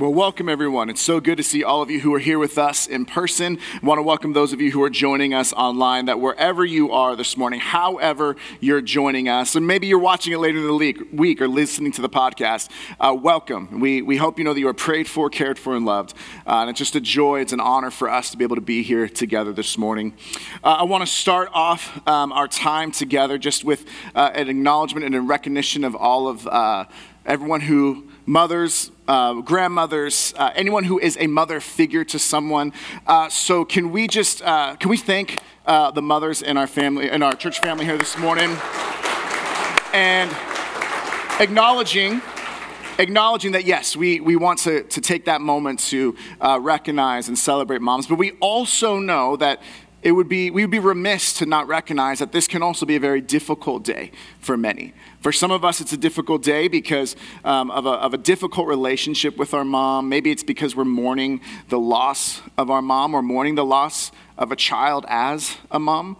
Well, welcome everyone. It's so good to see all of you who are here with us in person. I want to welcome those of you who are joining us online, that wherever you are this morning, however you're joining us, and maybe you're watching it later in the week or listening to the podcast, uh, welcome. We, we hope you know that you are prayed for, cared for, and loved. Uh, and it's just a joy, it's an honor for us to be able to be here together this morning. Uh, I want to start off um, our time together just with uh, an acknowledgement and a recognition of all of uh, everyone who mothers, uh, grandmothers, uh, anyone who is a mother figure to someone. Uh, so can we just uh, can we thank uh, the mothers in our family in our church family here this morning, and acknowledging. Acknowledging that, yes, we, we want to, to take that moment to uh, recognize and celebrate moms, but we also know that it would be, we would be remiss to not recognize that this can also be a very difficult day for many. For some of us, it's a difficult day because um, of, a, of a difficult relationship with our mom. Maybe it's because we're mourning the loss of our mom or mourning the loss of a child as a mom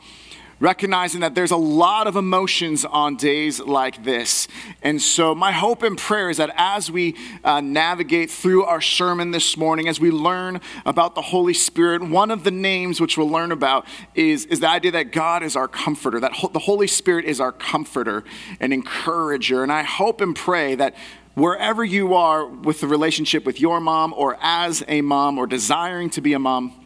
recognizing that there's a lot of emotions on days like this. And so, my hope and prayer is that as we uh, navigate through our sermon this morning, as we learn about the Holy Spirit, one of the names which we'll learn about is, is the idea that God is our comforter, that ho- the Holy Spirit is our comforter and encourager. And I hope and pray that wherever you are with the relationship with your mom or as a mom or desiring to be a mom,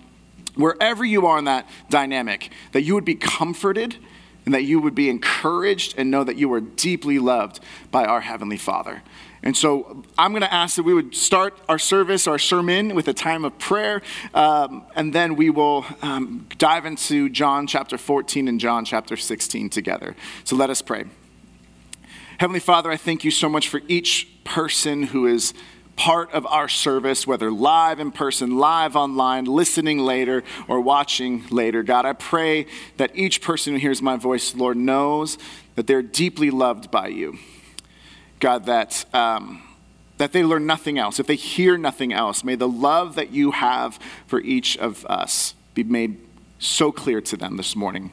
wherever you are in that dynamic, that you would be comforted and that you would be encouraged and know that you are deeply loved by our Heavenly Father. And so I'm going to ask that we would start our service, our sermon, with a time of prayer, um, and then we will um, dive into John chapter 14 and John chapter 16 together. So let us pray. Heavenly Father, I thank you so much for each person who is part of our service, whether live in person, live online, listening later, or watching later. God, I pray that each person who hears my voice, Lord, knows that they're deeply loved by you. God, that. Um, that they learn nothing else, if they hear nothing else, may the love that you have for each of us be made so clear to them this morning.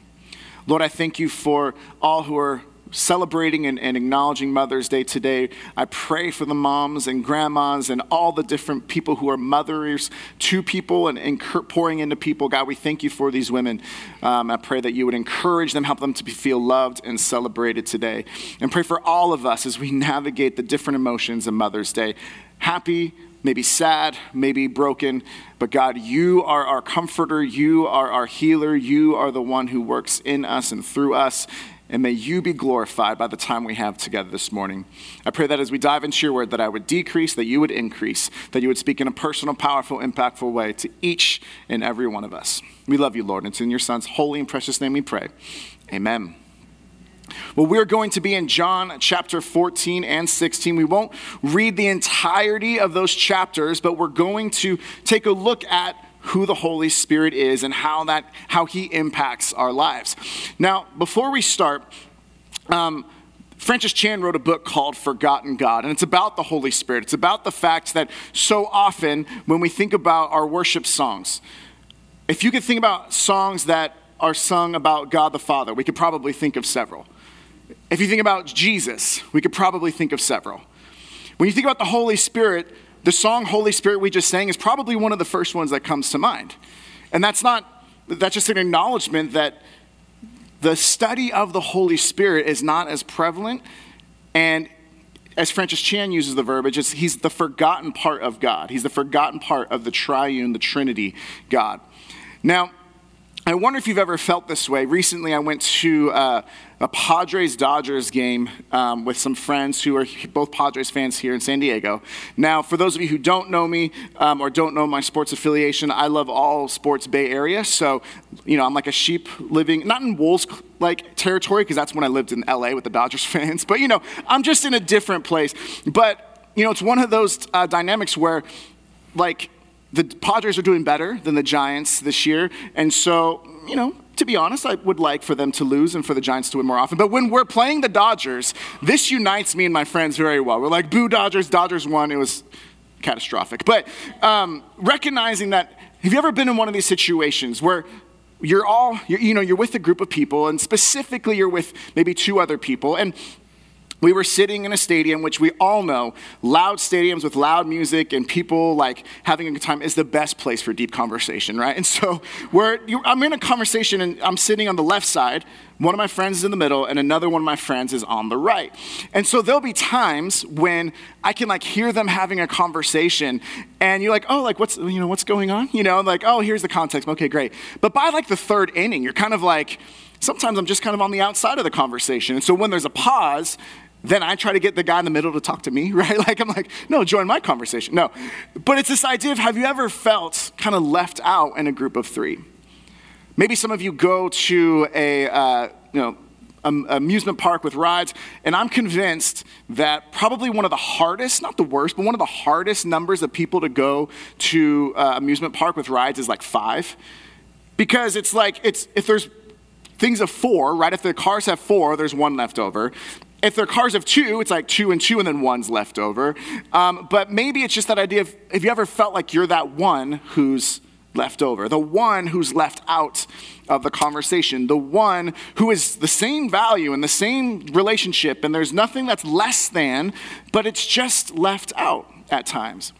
Lord, I thank you for all who are celebrating and, and, acknowledging Mother's Day today, I pray for the moms and grandmas and all the different people who are mothers to people and, and pouring into people. God, we thank you for these women. Um, I pray that you would encourage them, help them to be, feel loved and celebrated today. And pray for all of us as we navigate the different emotions of Mother's Day. Happy, maybe sad, maybe broken, but God, you are our comforter, you are our healer, you are the one who works in us and through us, and may you be glorified by the time we have together this morning. I pray that as we dive into your word, that I would decrease, that you would increase, that you would speak in a personal, powerful, impactful way to each and every one of us. We love you, Lord, and it's in your Son's holy and precious name we pray. Amen. Well, we're going to be in John chapter 14 and 16. We won't read the entirety of those chapters, but we're going to take a look at who the Holy Spirit is and how that how He impacts our lives. Now, before we start. Um, Francis Chan wrote a book called Forgotten God, and it's about the Holy Spirit. It's about the fact that so often when we think about our worship songs, if you could think about songs that are sung about God the Father, we could probably think of several. If you think about Jesus, we could probably think of several. When you think about the Holy Spirit, the song Holy Spirit we just sang is probably one of the first ones that comes to mind. And that's not, that's just an acknowledgement that the study of the Holy Spirit is not as prevalent. And as Francis Chan uses the verbiage, he's the forgotten part of God. He's the forgotten part of the triune, the Trinity God. Now, I wonder if you've ever felt this way. Recently, I went to uh, a Padres Dodgers game um, with some friends who are both Padres fans here in San Diego. Now, for those of you who don't know me um, or don't know my sports affiliation, I love all sports Bay Area. So, you know, I'm like a sheep living, not in wolves like territory, because that's when I lived in LA with the Dodgers fans, but, you know, I'm just in a different place. But, you know, it's one of those uh, dynamics where, like, the Padres are doing better than the Giants this year. And so, you know, to be honest, I would like for them to lose and for the Giants to win more often. But when we're playing the Dodgers, this unites me and my friends very well. We're like, boo Dodgers, Dodgers won. It was catastrophic. But um, recognizing that, have you ever been in one of these situations where you're all, you're, you know, you're with a group of people, and specifically you're with maybe two other people, and we were sitting in a stadium, which we all know, loud stadiums with loud music and people like having a good time is the best place for deep conversation, right? And so we're, I'm in a conversation and I'm sitting on the left side. One of my friends is in the middle and another one of my friends is on the right. And so there'll be times when I can like hear them having a conversation and you're like, oh, like what's, you know, what's going on? You know, like, oh, here's the context. Okay, great. But by like the third inning, you're kind of like, sometimes I'm just kind of on the outside of the conversation. And so when there's a pause, then I try to get the guy in the middle to talk to me, right? Like, I'm like, no, join my conversation. No. But it's this idea of have you ever felt kind of left out in a group of three? Maybe some of you go to a, uh, you know, amusement park with rides, and I'm convinced that probably one of the hardest, not the worst, but one of the hardest numbers of people to go to uh, amusement park with rides is like five. Because it's like, it's, if there's things of four, right? If the cars have four, there's one left over. If they're cars of two, it's like two and two, and then one's left over. Um, but maybe it's just that idea of have you ever felt like you're that one who's left over, the one who's left out of the conversation, the one who is the same value and the same relationship, and there's nothing that's less than, but it's just left out at times.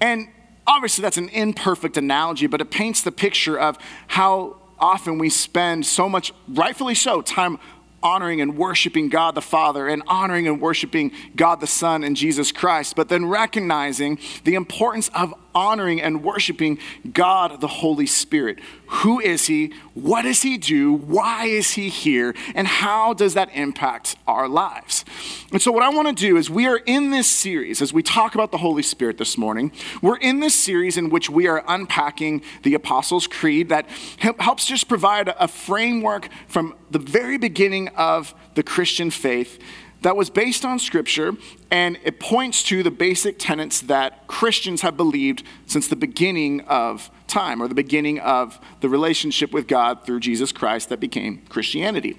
And obviously, that's an imperfect analogy, but it paints the picture of how often we spend so much, rightfully so, time honoring and worshiping God the Father and honoring and worshiping God the Son and Jesus Christ, but then recognizing the importance of honoring and worshiping God the Holy Spirit. Who is He? What does He do? Why is He here? And how does that impact our lives? And so, what I want to do is, we are in this series, as we talk about the Holy Spirit this morning, we're in this series in which we are unpacking the Apostles' Creed that helps just provide a framework from the very beginning of the Christian faith that was based on Scripture, and it points to the basic tenets that Christians have believed since the beginning of time, or the beginning of the relationship with God through Jesus Christ that became Christianity.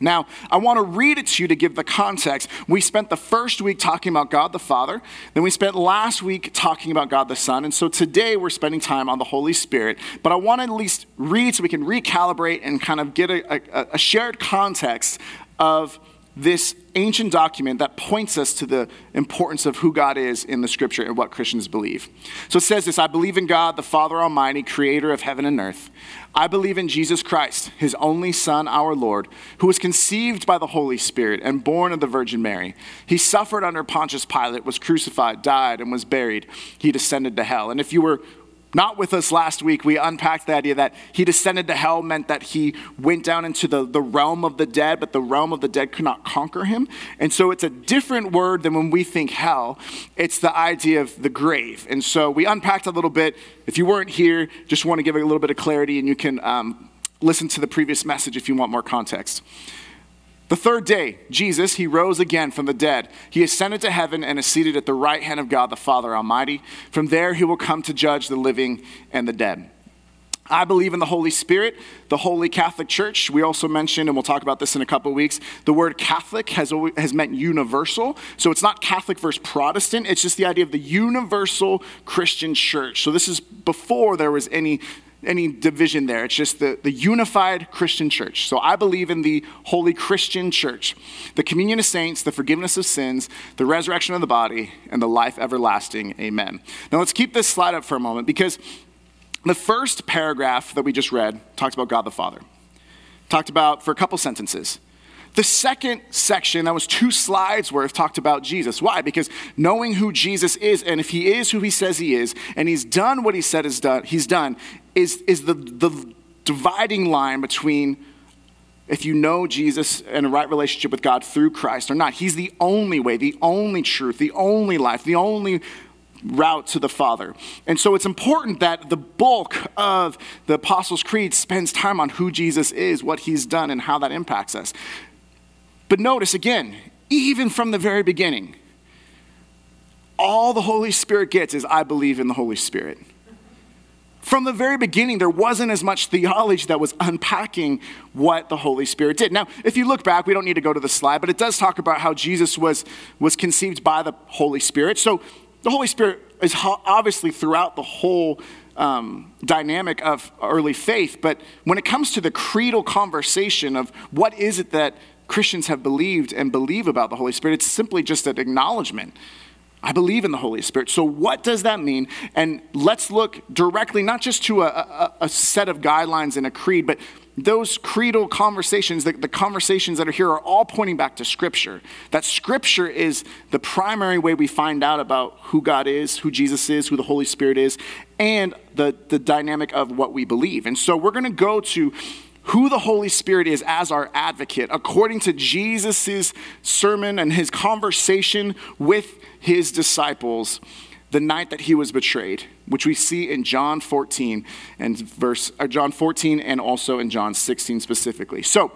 Now, I want to read it to you to give the context. We spent the first week talking about God the Father, then we spent last week talking about God the Son, and so today we're spending time on the Holy Spirit. But I want to at least read so we can recalibrate and kind of get a, a, a shared context of this ancient document that points us to the importance of who God is in the scripture and what Christians believe. So it says this I believe in God, the Father Almighty, creator of heaven and earth. I believe in Jesus Christ, his only Son, our Lord, who was conceived by the Holy Spirit and born of the Virgin Mary. He suffered under Pontius Pilate, was crucified, died, and was buried. He descended to hell. And if you were not with us last week, we unpacked the idea that he descended to hell meant that he went down into the, the realm of the dead, but the realm of the dead could not conquer him. And so it's a different word than when we think hell. It's the idea of the grave. And so we unpacked a little bit. If you weren't here, just want to give a little bit of clarity, and you can um, listen to the previous message if you want more context. The third day, Jesus, he rose again from the dead. He ascended to heaven and is seated at the right hand of God the Father Almighty. From there, he will come to judge the living and the dead. I believe in the Holy Spirit, the Holy Catholic Church. We also mentioned, and we'll talk about this in a couple weeks, the word Catholic has, always, has meant universal. So it's not Catholic versus Protestant, it's just the idea of the universal Christian church. So this is before there was any any division there. It's just the, the unified Christian church. So I believe in the holy Christian church, the communion of saints, the forgiveness of sins, the resurrection of the body, and the life everlasting. Amen. Now let's keep this slide up for a moment because the first paragraph that we just read talks about God the Father. Talked about for a couple sentences. The second section, that was two slides worth, talked about Jesus. Why? Because knowing who Jesus is, and if he is who he says he is, and he's done what he said is done, he's done, is, is the, the dividing line between if you know Jesus and a right relationship with God through Christ or not. He's the only way, the only truth, the only life, the only route to the Father. And so it's important that the bulk of the Apostles' Creed spends time on who Jesus is, what he's done, and how that impacts us. But notice again, even from the very beginning, all the Holy Spirit gets is I believe in the Holy Spirit. from the very beginning, there wasn't as much theology that was unpacking what the Holy Spirit did. Now, if you look back, we don't need to go to the slide, but it does talk about how Jesus was, was conceived by the Holy Spirit. So the Holy Spirit is obviously throughout the whole um, dynamic of early faith, but when it comes to the creedal conversation of what is it that Christians have believed and believe about the Holy Spirit, it's simply just an acknowledgement I believe in the Holy Spirit. So, what does that mean? And let's look directly, not just to a, a, a set of guidelines and a creed, but those creedal conversations, the, the, conversations that are here, are all pointing back to Scripture. That Scripture is the primary way we find out about who God is, who Jesus is, who the Holy Spirit is, and the, the dynamic of what we believe. And so, we're going to go to who the Holy Spirit is as our advocate, according to Jesus' sermon and his conversation with his disciples the night that he was betrayed, which we see in John 14 and verse uh, John 14 and also in John 16 specifically. So,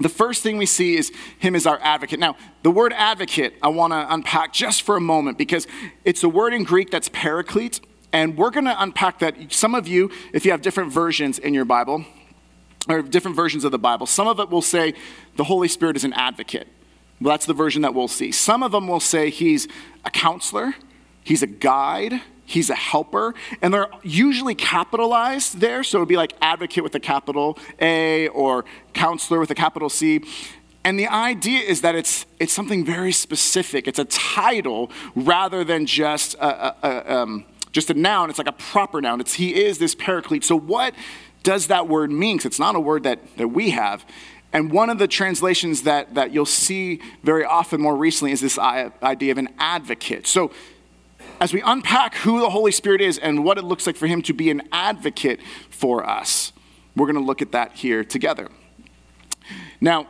the first thing we see is him as our advocate. Now, the word advocate, I want to unpack just for a moment because it's a word in Greek that's paraclete, and we're going to unpack that. Some of you, if you have different versions in your Bible, or different versions of the Bible, some of it will say the Holy Spirit is an advocate. Well, that's the version that we'll see. Some of them will say he's a counselor, he's a guide, he's a helper, and they're usually capitalized there. So it would be like advocate with a capital A or counselor with a capital C. And the idea is that it's, it's something very specific. It's a title rather than just a, a, a um, just a noun. It's like a proper noun. It's he is this paraclete. So what does that word mean? Because it's not a word that, that we have. And one of the translations that, that you'll see very often more recently is this idea of an advocate. So, as we unpack who the Holy Spirit is and what it looks like for Him to be an advocate for us, we're going to look at that here together. Now,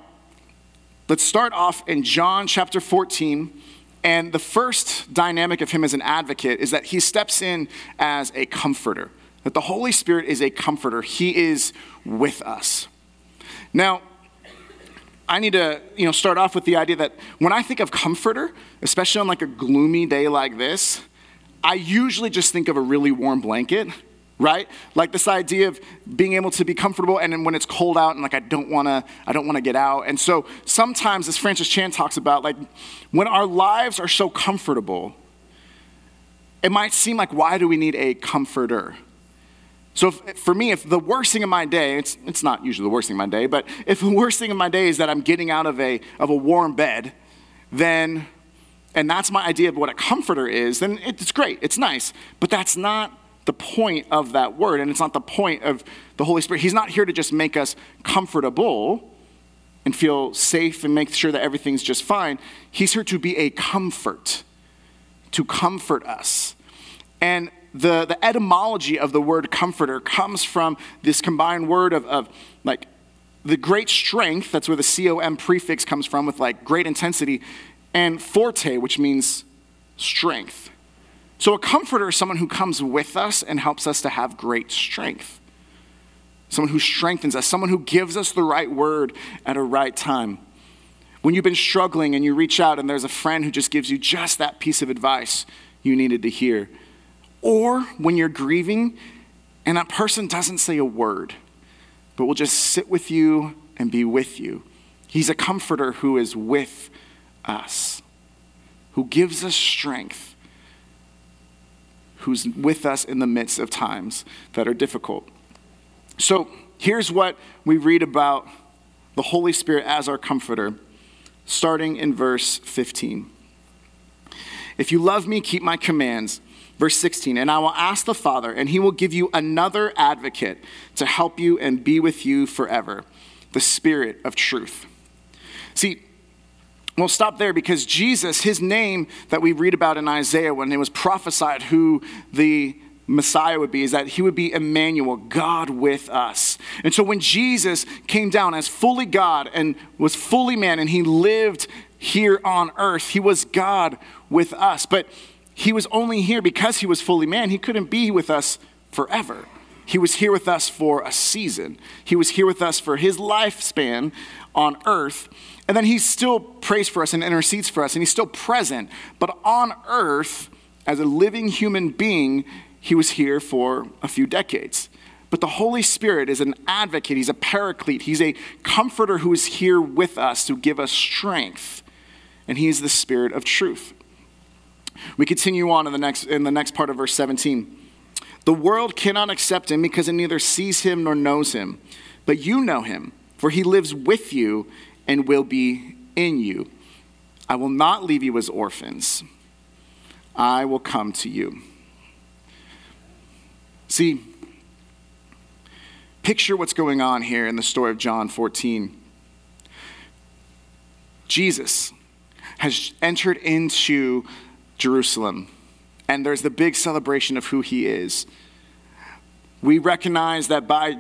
let's start off in John chapter 14. And the first dynamic of Him as an advocate is that He steps in as a comforter, that the Holy Spirit is a comforter, He is with us. Now, I need to, you know, start off with the idea that when I think of comforter, especially on like a gloomy day like this, I usually just think of a really warm blanket, right? Like this idea of being able to be comfortable and then when it's cold out and like I don't want to I don't want to get out. And so sometimes as Francis Chan talks about like when our lives are so comfortable, it might seem like why do we need a comforter? So if, for me, if the worst thing of my day, it's, it's not usually the worst thing of my day, but if the worst thing of my day is that I'm getting out of a, of a warm bed, then, and that's my idea of what a comforter is, then it's great, it's nice. But that's not the point of that word, and it's not the point of the Holy Spirit. He's not here to just make us comfortable and feel safe and make sure that everything's just fine. He's here to be a comfort, to comfort us. And the, the etymology of the word comforter comes from this combined word of, of like the great strength, that's where the C-O-M prefix comes from with like great intensity, and forte, which means strength. So a comforter is someone who comes with us and helps us to have great strength. Someone who strengthens us, someone who gives us the right word at a right time. When you've been struggling and you reach out and there's a friend who just gives you just that piece of advice you needed to hear. Or when you're grieving and that person doesn't say a word, but will just sit with you and be with you. He's a comforter who is with us, who gives us strength, who's with us in the midst of times that are difficult. So here's what we read about the Holy Spirit as our comforter, starting in verse 15. If you love me, keep my commands. Verse 16, and I will ask the Father, and he will give you another advocate to help you and be with you forever the Spirit of truth. See, we'll stop there because Jesus, his name that we read about in Isaiah when it was prophesied who the Messiah would be, is that he would be Emmanuel, God with us. And so when Jesus came down as fully God and was fully man and he lived here on earth, he was God with us. But he was only here because he was fully man. He couldn't be with us forever. He was here with us for a season. He was here with us for his lifespan on earth. And then he still prays for us and intercedes for us, and he's still present. But on earth, as a living human being, he was here for a few decades. But the Holy Spirit is an advocate, he's a paraclete, he's a comforter who is here with us to give us strength. And he is the Spirit of truth. We continue on in the next, in the next part of verse 17. The world cannot accept him because it neither sees him nor knows him. But you know him, for he lives with you and will be in you. I will not leave you as orphans, I will come to you. See, picture what's going on here in the story of John 14. Jesus has entered into Jerusalem, and there's the big celebration of who he is. We recognize that by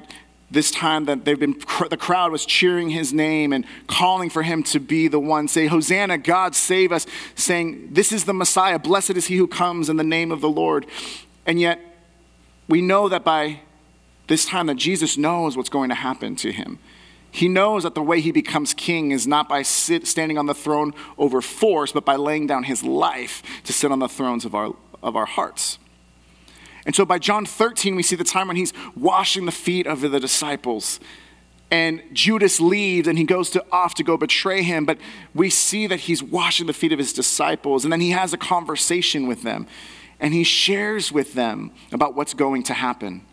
this time that they've been the crowd was cheering his name and calling for him to be the one say hosanna god save us saying this is the messiah. Blessed is he who comes in the name of the lord. And yet we know that by this time that jesus knows what's going to happen to him he knows that the way he becomes king is not by sit, standing on the throne over force, but by laying down his life to sit on the thrones of our, of our hearts. And so by John 13, we see the time when he's washing the feet of the disciples. And Judas leaves and he goes to, off to go betray him, but we see that he's washing the feet of his disciples. And then he has a conversation with them and he shares with them about what's going to happen.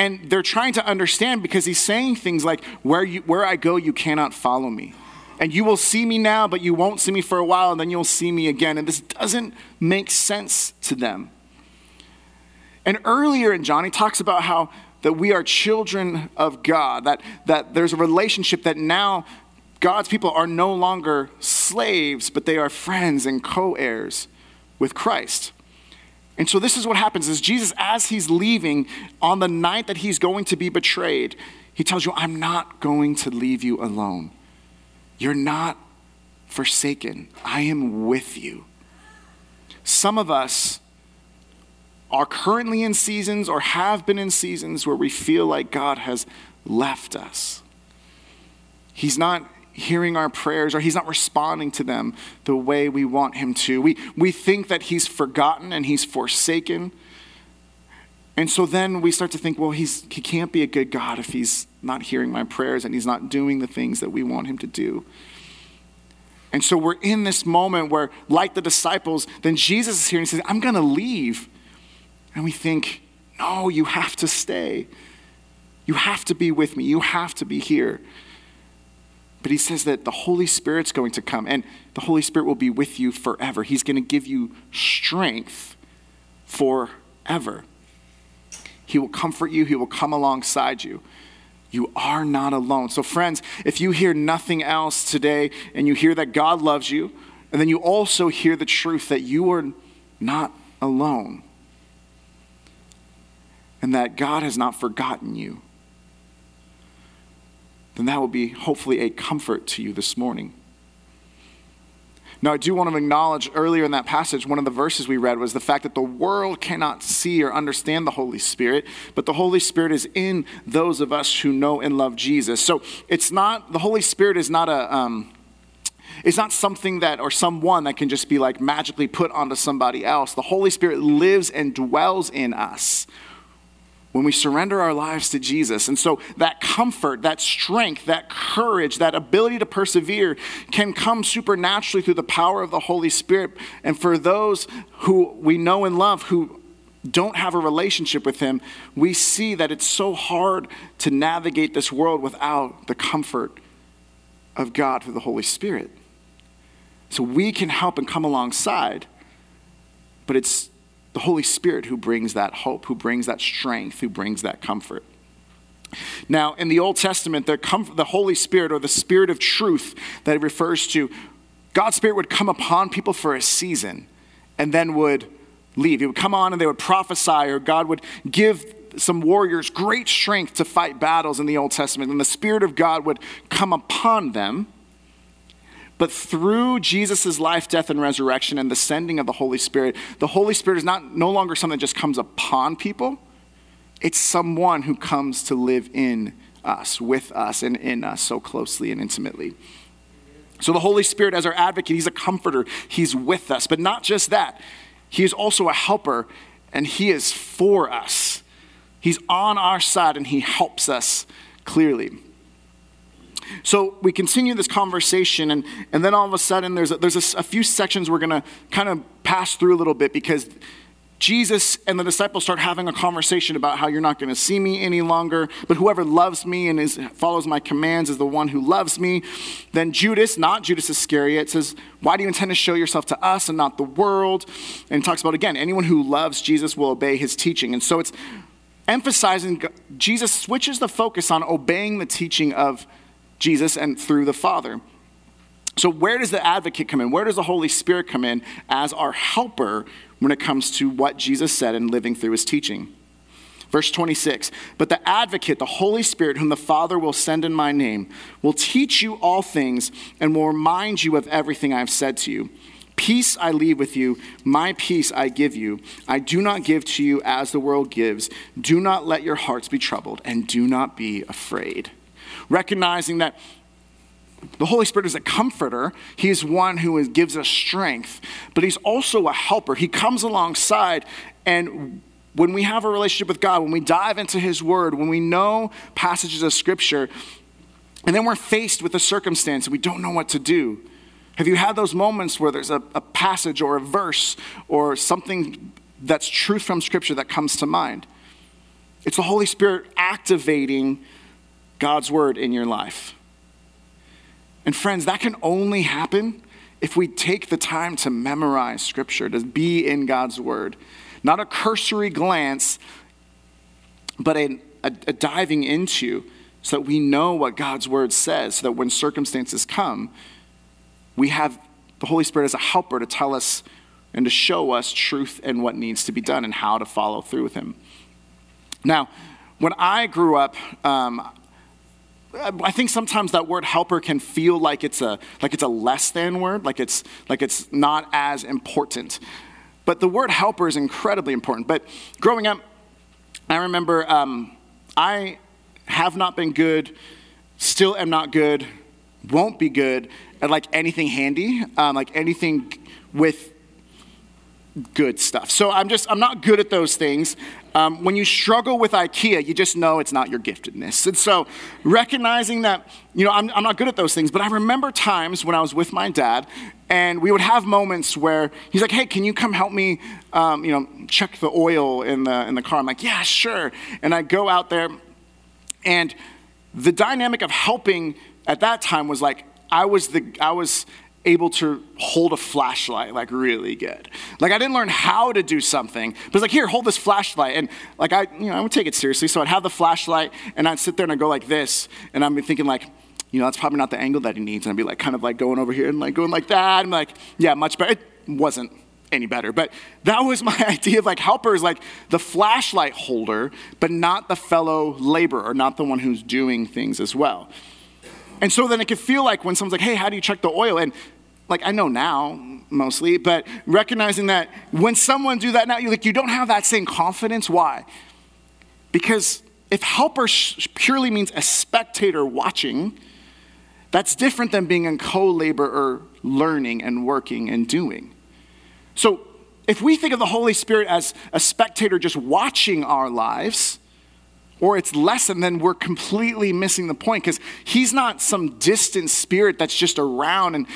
And they're trying to understand because he's saying things like, Where, you, where I go, you cannot follow me. And you will see me now, but you won't see me for a while, and then you'll see me again. And this doesn't make sense to them. And earlier in John, he talks about how that we are children of God, that, that there's a relationship that now God's people are no longer slaves, but they are friends and co heirs with Christ. And so this is what happens is Jesus as he's leaving on the night that he's going to be betrayed, he tells you I'm not going to leave you alone. You're not forsaken. I am with you. Some of us are currently in seasons or have been in seasons where we feel like God has left us. He's not hearing our prayers or he's not responding to them the way we want him to. We, we think that he's forgotten and he's forsaken. And so then we start to think, well, he's, he can't be a good God if he's not hearing my prayers and he's not doing the things that we want him to do. And so we're in this moment where, like the disciples, then Jesus is here and he says, I'm going to leave. And we think, no, you have to stay. You have to be with me. You have to be here. But he says that the Holy Spirit's going to come, and the Holy Spirit will be with you forever. He's going to give you strength forever. He will comfort you, He will come alongside you. You are not alone. So, friends, if you hear nothing else today and you hear that God loves you, and then you also hear the truth that you are not alone, and that God has not forgotten you then that will be hopefully a comfort to you this morning. Now, I do want to acknowledge earlier in that passage, one of the verses we read was the fact that the world cannot see or understand the Holy Spirit, but the Holy Spirit is in those of us who know and love Jesus. So it's not, the Holy Spirit is not a, um, it's not something that, or someone that can just be like magically put onto somebody else. The Holy Spirit lives and dwells in us when we surrender our lives to Jesus. And so that comfort, that strength, that courage, that ability to persevere can come supernaturally through the power of the Holy Spirit. And for those who we know and love who don't have a relationship with Him, we see that it's so hard to navigate this world without the comfort of God through the Holy Spirit. So we can help and come alongside, but it's the Holy Spirit who brings that hope, who brings that strength, who brings that comfort. Now, in the Old Testament, the, comfort, the Holy Spirit or the Spirit of truth that it refers to, God's Spirit would come upon people for a season and then would leave. He would come on and they would prophesy, or God would give some warriors great strength to fight battles in the Old Testament, and the Spirit of God would come upon them but through Jesus' life, death, and resurrection and the sending of the Holy Spirit, the Holy Spirit is not no longer something that just comes upon people. It's someone who comes to live in us, with us, and in us so closely and intimately. So the Holy Spirit, as our advocate, He's a comforter, He's with us. But not just that, He is also a helper and He is for us. He's on our side and He helps us clearly. So we continue this conversation, and, and then all of a sudden, there's a, there's a, a few sections we're going to kind of pass through a little bit because Jesus and the disciples start having a conversation about how you're not going to see me any longer, but whoever loves me and is, follows my commands is the one who loves me. Then Judas, not Judas Iscariot, says, Why do you intend to show yourself to us and not the world? And talks about, again, anyone who loves Jesus will obey his teaching. And so it's emphasizing Jesus switches the focus on obeying the teaching of Jesus and through the Father. So, where does the advocate come in? Where does the Holy Spirit come in as our helper when it comes to what Jesus said and living through his teaching? Verse 26 But the advocate, the Holy Spirit, whom the Father will send in my name, will teach you all things and will remind you of everything I have said to you. Peace I leave with you, my peace I give you. I do not give to you as the world gives. Do not let your hearts be troubled, and do not be afraid recognizing that the Holy Spirit is a comforter. He is one who gives us strength, but He's also a helper. He comes alongside, and when we have a relationship with God, when we dive into His Word, when we know passages of Scripture, and then we're faced with a circumstance and we don't know what to do. Have you had those moments where there's a, a passage or a verse or something that's truth from Scripture that comes to mind? It's the Holy Spirit activating God's word in your life. And friends, that can only happen if we take the time to memorize scripture, to be in God's word. Not a cursory glance, but a, a, a diving into so that we know what God's word says, so that when circumstances come, we have the Holy Spirit as a helper to tell us and to show us truth and what needs to be done and how to follow through with Him. Now, when I grew up, um, I think sometimes that word helper can feel like it's a like it's a less than word, like it's like it's not as important. But the word helper is incredibly important. But growing up, I remember um, I have not been good, still am not good, won't be good at like anything handy, um, like anything with good stuff. So I'm just, I'm not good at those things. Um, when you struggle with IKEA, you just know it's not your giftedness. And so recognizing that, you know, I'm, I'm not good at those things, but I remember times when I was with my dad and we would have moments where he's like, hey, can you come help me, um, you know, check the oil in the, in the car? I'm like, yeah, sure. And I go out there and the dynamic of helping at that time was like, I was the, I was able to hold a flashlight like really good. Like I didn't learn how to do something, but it's like here, hold this flashlight, and like I, you know, I would take it seriously. So I'd have the flashlight, and I'd sit there and I'd go like this, and I'd be thinking like, you know, that's probably not the angle that he needs, and I'd be like kind of like going over here and like going like that, and like, yeah, much better. It wasn't any better, but that was my idea of like helpers, like the flashlight holder, but not the fellow laborer, not the one who's doing things as well. And so then it could feel like when someone's like, hey, how do you check the oil? And like I know now mostly, but recognizing that when someone do that now, you like you don't have that same confidence. Why? Because if helper purely means a spectator watching, that's different than being a co-laborer learning and working and doing. So if we think of the Holy Spirit as a spectator just watching our lives, or it's lessened, then we're completely missing the point because he's not some distant spirit that's just around. And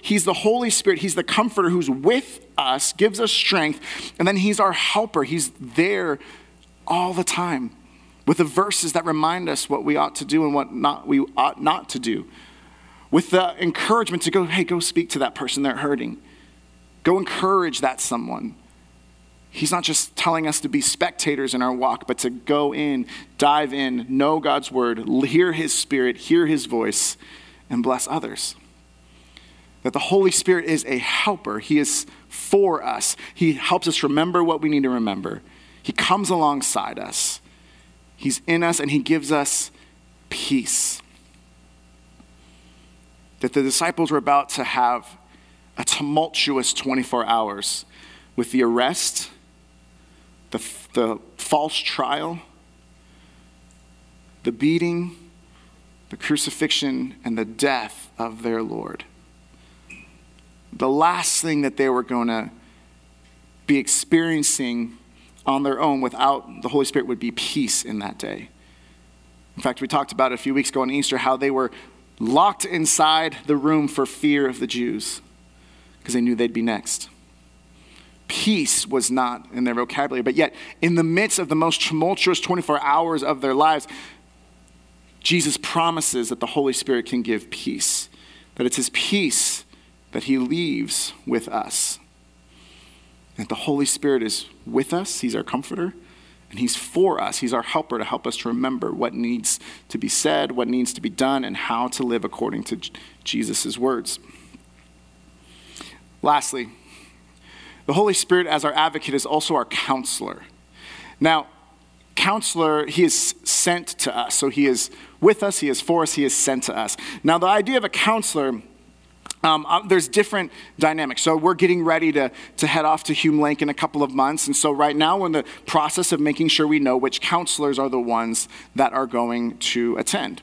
he's the Holy Spirit, he's the comforter who's with us, gives us strength, and then he's our helper. He's there all the time with the verses that remind us what we ought to do and what not, we ought not to do. With the encouragement to go, hey, go speak to that person, they're hurting. Go encourage that someone. He's not just telling us to be spectators in our walk, but to go in, dive in, know God's word, hear his spirit, hear his voice, and bless others. That the Holy Spirit is a helper. He is for us. He helps us remember what we need to remember. He comes alongside us. He's in us and he gives us peace. That the disciples were about to have a tumultuous 24 hours with the arrest the, the false trial, the beating, the crucifixion, and the death of their Lord. The last thing that they were going to be experiencing on their own without the Holy Spirit would be peace in that day. In fact, we talked about it a few weeks ago on Easter how they were locked inside the room for fear of the Jews because they knew they'd be next. Peace was not in their vocabulary, but yet, in the midst of the most tumultuous 24 hours of their lives, Jesus promises that the Holy Spirit can give peace, that it's His peace that He leaves with us. That the Holy Spirit is with us, He's our comforter, and He's for us. He's our helper to help us to remember what needs to be said, what needs to be done, and how to live according to Jesus' words. Lastly, the Holy Spirit, as our advocate, is also our counselor. Now, counselor, he is sent to us. So he is with us, he is for us, he is sent to us. Now, the idea of a counselor um, uh, there's different dynamics. So we're getting ready to, to head off to Hume Lake in a couple of months. And so right now we're in the process of making sure we know which counselors are the ones that are going to attend.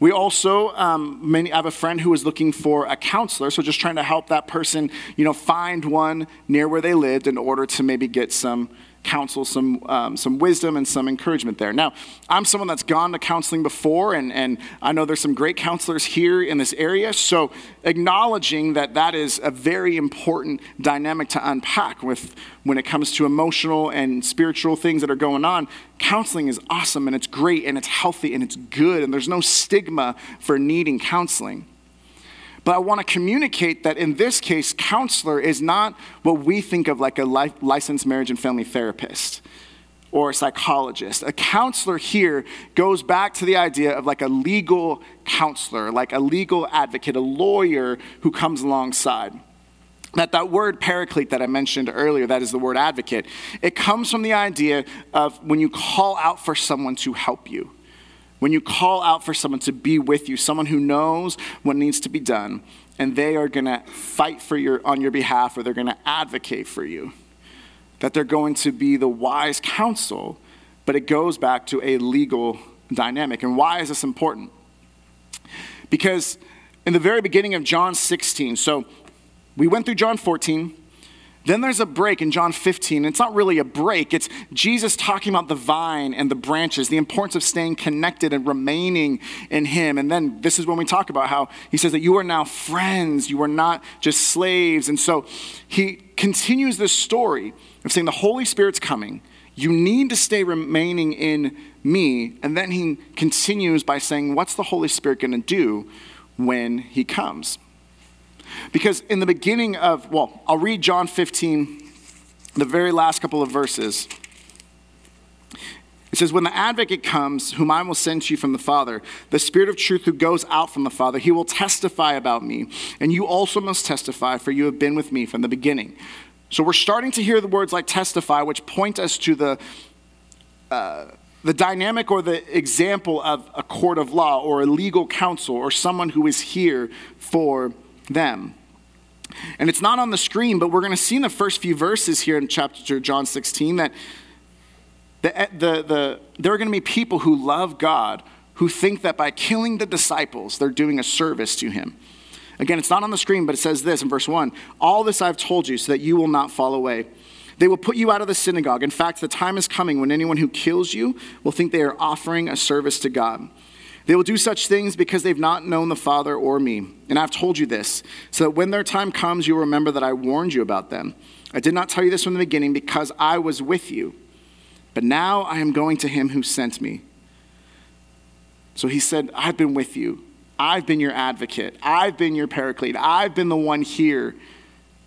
We also, um, many, I have a friend who was looking for a counselor, so just trying to help that person, you know, find one near where they lived in order to maybe get some counsel, some, um, some wisdom, and some encouragement there. Now, I'm someone that's gone to counseling before, and, and I know there's some great counselors here in this area. So, acknowledging that that is a very important dynamic to unpack with when it comes to emotional and spiritual things that are going on. Counseling is awesome, and it's great, and it's healthy, and it's good, and there's no stigma for needing counseling. But I want to communicate that in this case, counselor is not what we think of like a licensed marriage and family therapist or a psychologist. A counselor here goes back to the idea of like a legal counselor, like a legal advocate, a lawyer who comes alongside. That that word paraclete that I mentioned earlier, that is the word advocate, it comes from the idea of when you call out for someone to help you. When you call out for someone to be with you, someone who knows what needs to be done, and they are going to fight for your, on your behalf or they're going to advocate for you, that they're going to be the wise counsel, but it goes back to a legal dynamic. And why is this important? Because in the very beginning of John 16, so we went through John 14, then there's a break in John 15. It's not really a break, it's Jesus talking about the vine and the branches, the importance of staying connected and remaining in Him. And then this is when we talk about how He says that you are now friends, you are not just slaves. And so He continues this story of saying the Holy Spirit's coming. You need to stay remaining in me. And then He continues by saying, What's the Holy Spirit going to do when He comes? Because in the beginning of, well, I'll read John 15, the very last couple of verses. It says, When the advocate comes, whom I will send to you from the Father, the Spirit of truth who goes out from the Father, he will testify about me. And you also must testify, for you have been with me from the beginning. So we're starting to hear the words like testify, which point us to the, uh, the dynamic or the example of a court of law or a legal counsel or someone who is here for them. And it's not on the screen, but we're going to see in the first few verses here in chapter John 16 that the, the, the, there are going to be people who love God who think that by killing the disciples, they're doing a service to him. Again, it's not on the screen, but it says this in verse 1 All this I've told you so that you will not fall away. They will put you out of the synagogue. In fact, the time is coming when anyone who kills you will think they are offering a service to God. They will do such things because they've not known the Father or me. And I've told you this, so that when their time comes, you'll remember that I warned you about them. I did not tell you this from the beginning because I was with you. But now I am going to him who sent me. So he said, I've been with you. I've been your advocate. I've been your paraclete. I've been the one here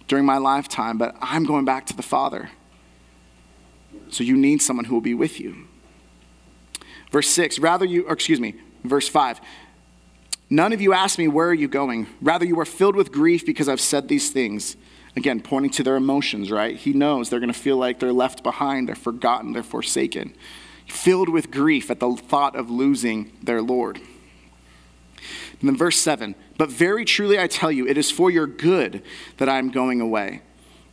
during my lifetime, but I'm going back to the Father. So you need someone who will be with you. Verse 6, rather you, excuse me, Verse 5 None of you asked me, Where are you going? Rather, you are filled with grief because I've said these things. Again, pointing to their emotions, right? He knows they're going to feel like they're left behind, they're forgotten, they're forsaken. Filled with grief at the thought of losing their Lord. And then verse 7 But very truly I tell you, it is for your good that I am going away.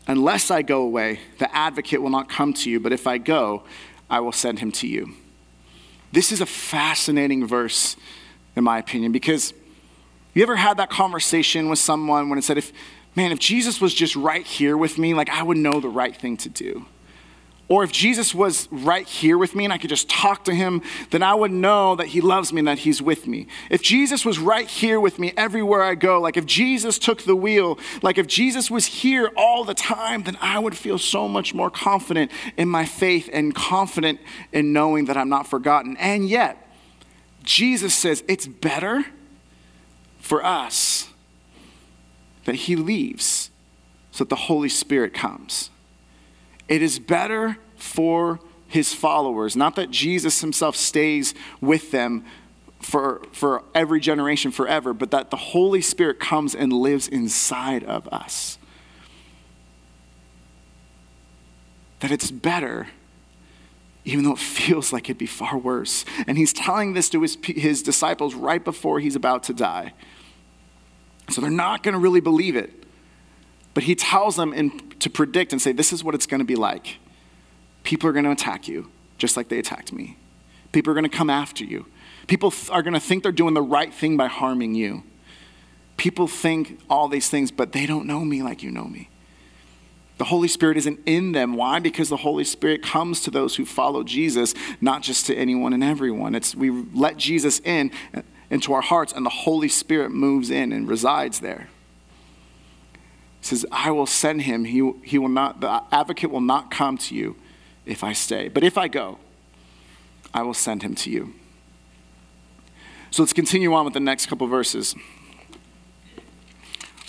Unless I go away, the advocate will not come to you, but if I go, I will send him to you. This is a fascinating verse, in my opinion, because you ever had that conversation with someone when it said, if, man, if Jesus was just right here with me, like I would know the right thing to do? Or if Jesus was right here with me and I could just talk to him, then I would know that he loves me and that he's with me. If Jesus was right here with me everywhere I go, like if Jesus took the wheel, like if Jesus was here all the time, then I would feel so much more confident in my faith and confident in knowing that I'm not forgotten. And yet, Jesus says it's better for us that he leaves so that the Holy Spirit comes. It is better for his followers, not that Jesus himself stays with them for, for every generation forever, but that the Holy Spirit comes and lives inside of us. That it's better, even though it feels like it'd be far worse. And he's telling this to his, his disciples right before he's about to die. So they're not going to really believe it. But he tells them in, to predict and say, this is what it's going to be like. People are going to attack you, just like they attacked me. People are going to come after you. People th- are going to think they're doing the right thing by harming you. People think all these things, but they don't know me like you know me. The Holy Spirit isn't in them. Why? Because the Holy Spirit comes to those who follow Jesus, not just to anyone and everyone. It's we let Jesus in uh, into our hearts, and the Holy Spirit moves in and resides there. He says, I will send him. He, he will not, the advocate will not come to you if I stay. But if I go, I will send him to you. So let's continue on with the next couple verses.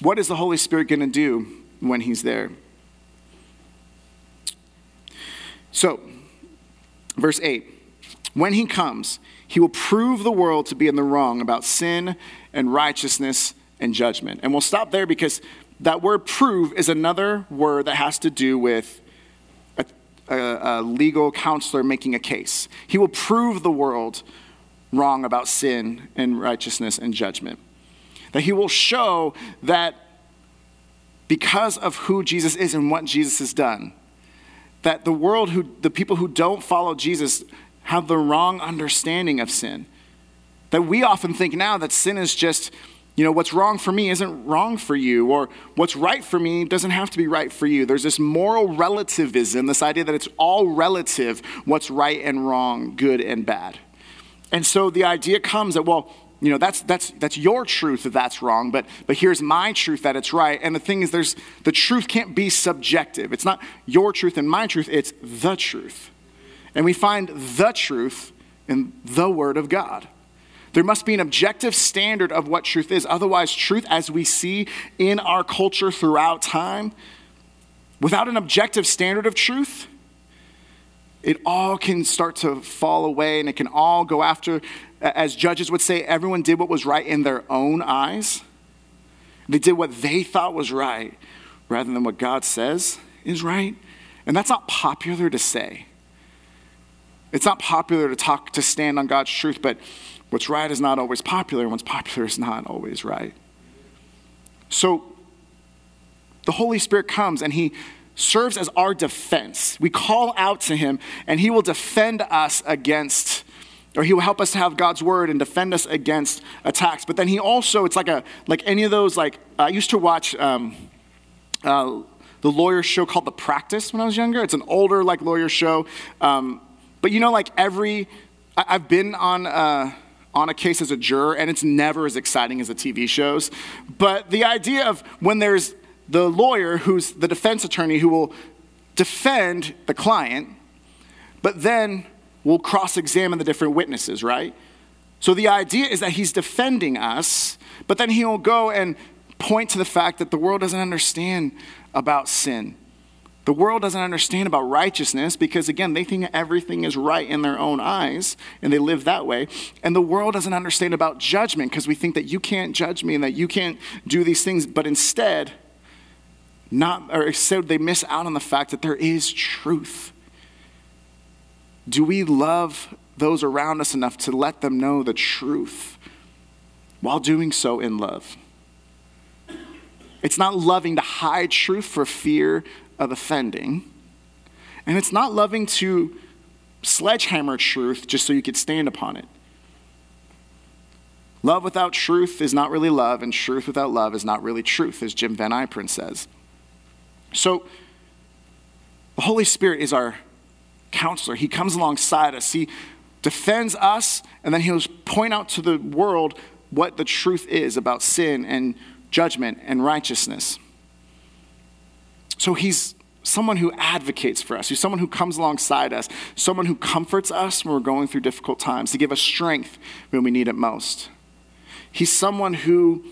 What is the Holy Spirit going to do when he's there? So, verse 8 When he comes, he will prove the world to be in the wrong about sin and righteousness and judgment. And we'll stop there because that word prove is another word that has to do with a, a, a, legal counselor making a case. He will prove the world wrong about sin and righteousness and judgment. That he will show that because of who Jesus is and what Jesus has done, that the world who the people who don't follow Jesus have the wrong understanding of sin. That we often think now that sin is just you know, what's wrong for me isn't wrong for you, or what's right for me doesn't have to be right for you. There's this moral relativism, this idea that it's all relative what's right and wrong, good and bad. And so the idea comes that, well, you know, that's, that's, that's your truth that that's wrong, but, but here's my truth that it's right. And the thing is, there's, the truth can't be subjective. It's not your truth and my truth, it's the truth. And we find the truth in the Word of God. There must be an objective standard of what truth is. Otherwise, truth, as we see in our culture throughout time, without an objective standard of truth, it all can start to fall away and it can all go after, as judges would say, everyone did what was right in their own eyes. They did what they thought was right rather than what God says is right. And that's not popular to say. It's not popular to talk, to stand on God's truth, but What's right is not always popular, and what's popular is not always right. So the Holy Spirit comes and he serves as our defense. We call out to him, and he will defend us against or he will help us to have God's word and defend us against attacks. But then he also, it's like a like any of those like I used to watch um, uh, the lawyer show called The Practice when I was younger. It's an older like lawyer show, um, but you know like every I, have been on. Uh, on a case as a juror, and it's never as exciting as the TV shows. But the idea of when there's the lawyer who's the defense attorney who will defend the client, but then will cross examine the different witnesses, right? So the idea is that he's defending us, but then he will go and point to the fact that the world doesn't understand about sin. The world doesn't understand about righteousness because, again, they think everything is right in their own eyes and they live that way. And the world doesn't understand about judgment because we think that you can't judge me and that you can't do these things. But instead, not, or instead, they miss out on the fact that there is truth. Do we love those around us enough to let them know the truth while doing so in love? It's not loving to hide truth for fear of offending. And it's not loving to sledgehammer truth just so you could stand upon it. Love without truth is not really love, and truth without love is not really truth, as Jim Van Yperen says. So, the Holy Spirit is our counselor. He comes alongside us. He defends us, and then he'll point out to the world what the truth is about sin and judgment and righteousness. So he's someone who advocates for us, He's someone who comes alongside us, someone who comforts us when we're going through difficult times, to give us strength when we need it most. He's someone who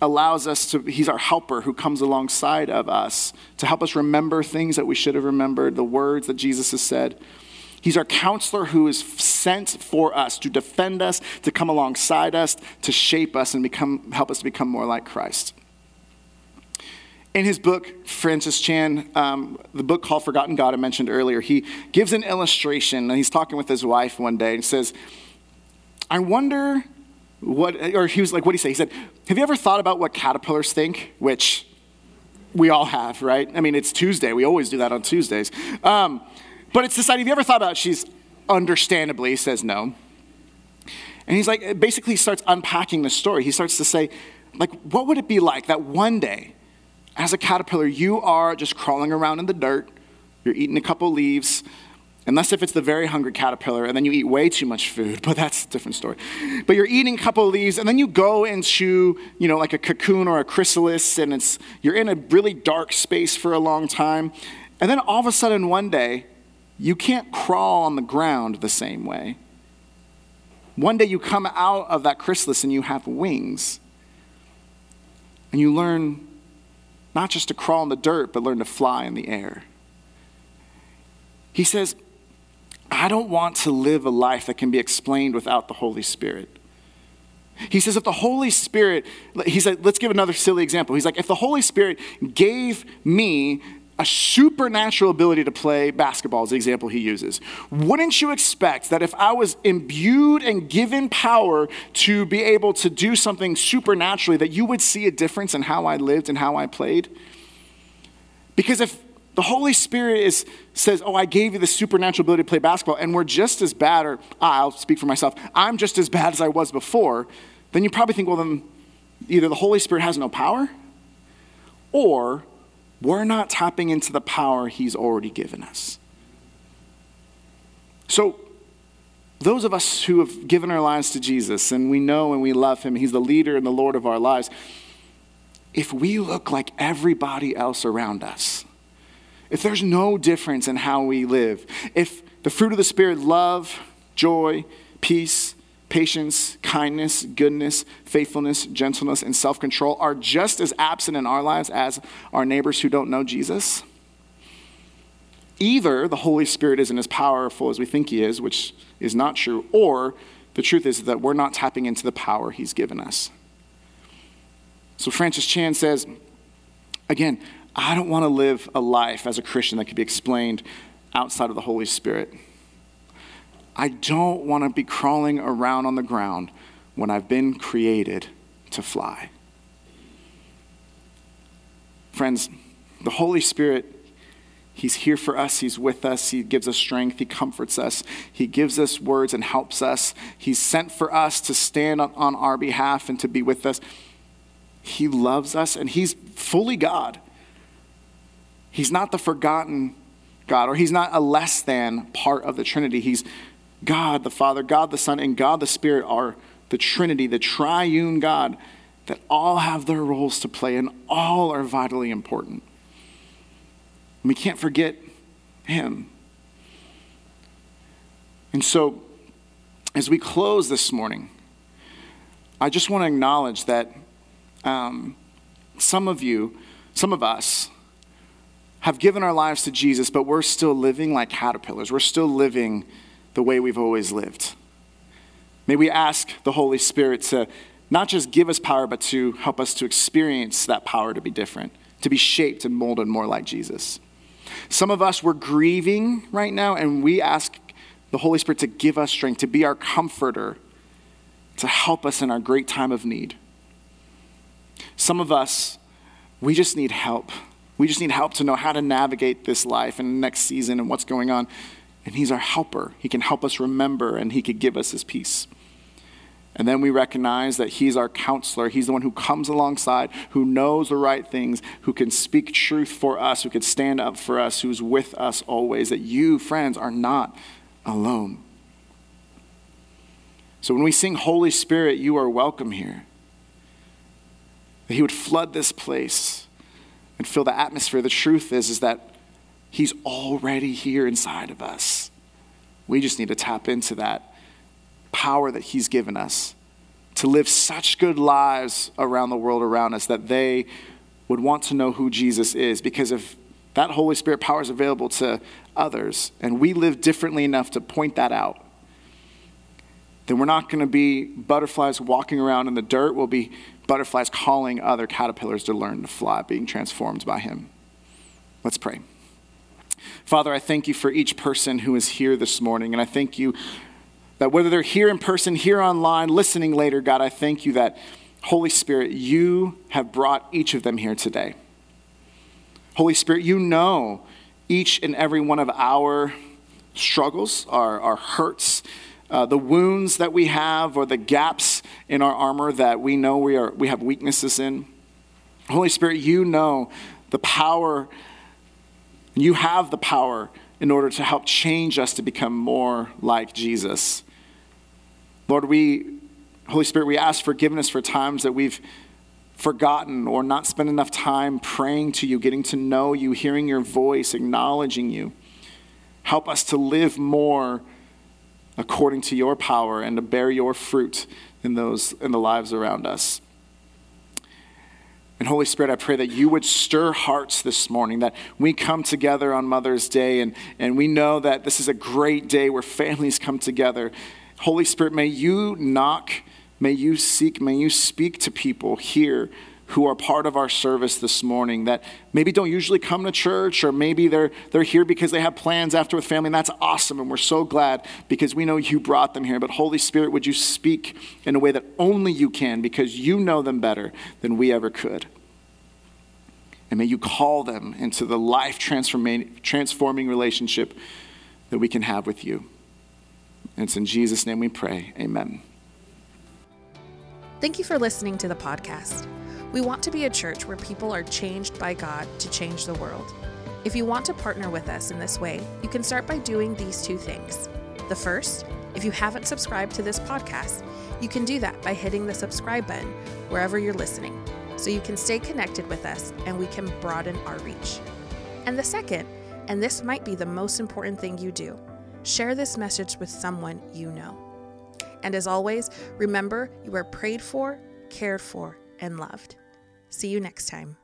allows us to, he's our helper who comes alongside of us to help us remember things that we should have remembered, the words that Jesus has said. He's our counselor who is sent for us to defend us, to come alongside us, to shape us and become, help us to become more like Christ. In his book, Francis Chan, um, the book called Forgotten God I mentioned earlier, he gives an illustration. And he's talking with his wife one day and says, I wonder what, or he was like, what did he say? He said, Have you ever thought about what caterpillars think? Which we all have, right? I mean, it's Tuesday. We always do that on Tuesdays. Um, but it's this idea. Have you ever thought about? It? She's understandably says no. And he's like, basically, starts unpacking the story. He starts to say, like, what would it be like that one day, as a caterpillar, you are just crawling around in the dirt, you're eating a couple leaves, unless if it's the very hungry caterpillar, and then you eat way too much food, but that's a different story. But you're eating a couple leaves, and then you go into, you know, like a cocoon or a chrysalis, and it's you're in a really dark space for a long time, and then all of a sudden one day, you can't crawl on the ground the same way. One day you come out of that chrysalis and you have wings. And you learn not just to crawl in the dirt, but learn to fly in the air. He says, I don't want to live a life that can be explained without the Holy Spirit. He says, if the Holy Spirit, he said, let's give another silly example. He's like, if the Holy Spirit gave me a supernatural ability to play basketball is the example he uses. Wouldn't you expect that if I was imbued and given power to be able to do something supernaturally, that you would see a difference in how I lived and how I played? Because if the Holy Spirit is, says, Oh, I gave you the supernatural ability to play basketball, and we're just as bad, or ah, I'll speak for myself, I'm just as bad as I was before, then you probably think, well, then either the Holy Spirit has no power, or we're not tapping into the power He's already given us. So, those of us who have given our lives to Jesus and we know and we love Him, He's the leader and the Lord of our lives. If we look like everybody else around us, if there's no difference in how we live, if the fruit of the Spirit, love, joy, peace, patience, kindness, goodness, faithfulness, gentleness, and self control are just as absent in our lives as our neighbors who don't know Jesus, either the Holy Spirit isn't as powerful as we think he is, which is not true, or the truth is that we're not tapping into the power he's given us. So Francis Chan says, again, I don't want to live a life as a Christian that could be explained outside of the Holy Spirit. I don't want to be crawling around on the ground when I've been created to fly. Friends, the Holy Spirit, He's here for us. He's with us. He gives us strength. He comforts us. He gives us words and helps us. He's sent for us to stand on our behalf and to be with us. He loves us and He's fully God. He's not the forgotten God, or He's not a less than part of the Trinity. He's God the Father, God the Son, and God the Spirit are the Trinity, the triune God, that all have their roles to play and all are vitally important. And we can't forget Him. And so, as we close this morning, I just want to acknowledge that um, some of you, some of us, have given our lives to Jesus, but we're still living like caterpillars. We're still living the way we've always lived. May we ask the Holy Spirit to not just give us power, but to help us to experience that power to be different, to be shaped and molded more like Jesus. Some of us, we're grieving right now, and we ask the Holy Spirit to give us strength, to be our comforter, to help us in our great time of need. Some of us, we just need help. We just need help to know how to navigate this life and next season and what's going on. And He's our helper. He can help us remember and He could give us His peace. And then we recognize that He's our counselor. He's the one who comes alongside, who knows the right things, who can speak truth for us, who can stand up for us, who's with us always. That you, friends, are not alone. So when we sing Holy Spirit, you are welcome here. That He would flood this place and fill the atmosphere. The truth is, is that He's already here inside of us. We just need to tap into that power that He's given us to live such good lives around the world around us that they would want to know who Jesus is. Because if that Holy Spirit power is available to others and we live differently enough to point that out, then we're not going to be butterflies walking around in the dirt. We'll be butterflies calling other caterpillars to learn to fly, being transformed by Him. Let's pray. Father, I thank you for each person who is here this morning, and I thank you that whether they're here in person, here online, listening later, God, I thank you that, Holy Spirit, you have brought each of them here today. Holy Spirit, you know each and every one of our struggles, our, our hurts, uh, the wounds that we have, or the gaps in our armor that we know we, are, we have weaknesses in. Holy Spirit, you know the power and you have the power in order to help change us to become more like Jesus. Lord, we, Holy Spirit, we ask forgiveness for times that we've forgotten or not spent enough time praying to you, getting to know you, hearing your voice, acknowledging you. Help us to live more according to your power and to bear your fruit in those in the lives around us. And Holy Spirit, I pray that you would stir hearts this morning, that we come together on Mother's Day, and, and we know that this is a great day where families come together. Holy Spirit, may you knock, may you seek, may you speak to people here who are part of our service this morning that maybe don't usually come to church or maybe they're, they're here because they have plans after with family. And that's awesome and we're so glad because we know you brought them here. But holy spirit would you speak in a way that only you can because you know them better than we ever could? And may you call them into the life transforming relationship that we can have with you. And it's in jesus name we pray. Amen. Thank you for listening to the podcast we want to be a church where people are changed by God to change the world. If you want to partner with us in this way, you can start by doing these two things. The first, if you haven't subscribed to this podcast, you can do that by hitting the subscribe button wherever you're listening so you can stay connected with us and we can broaden our reach. And the second, and this might be the most important thing you do, share this message with someone you know. And as always, remember you are prayed for, cared for, and loved. See you next time.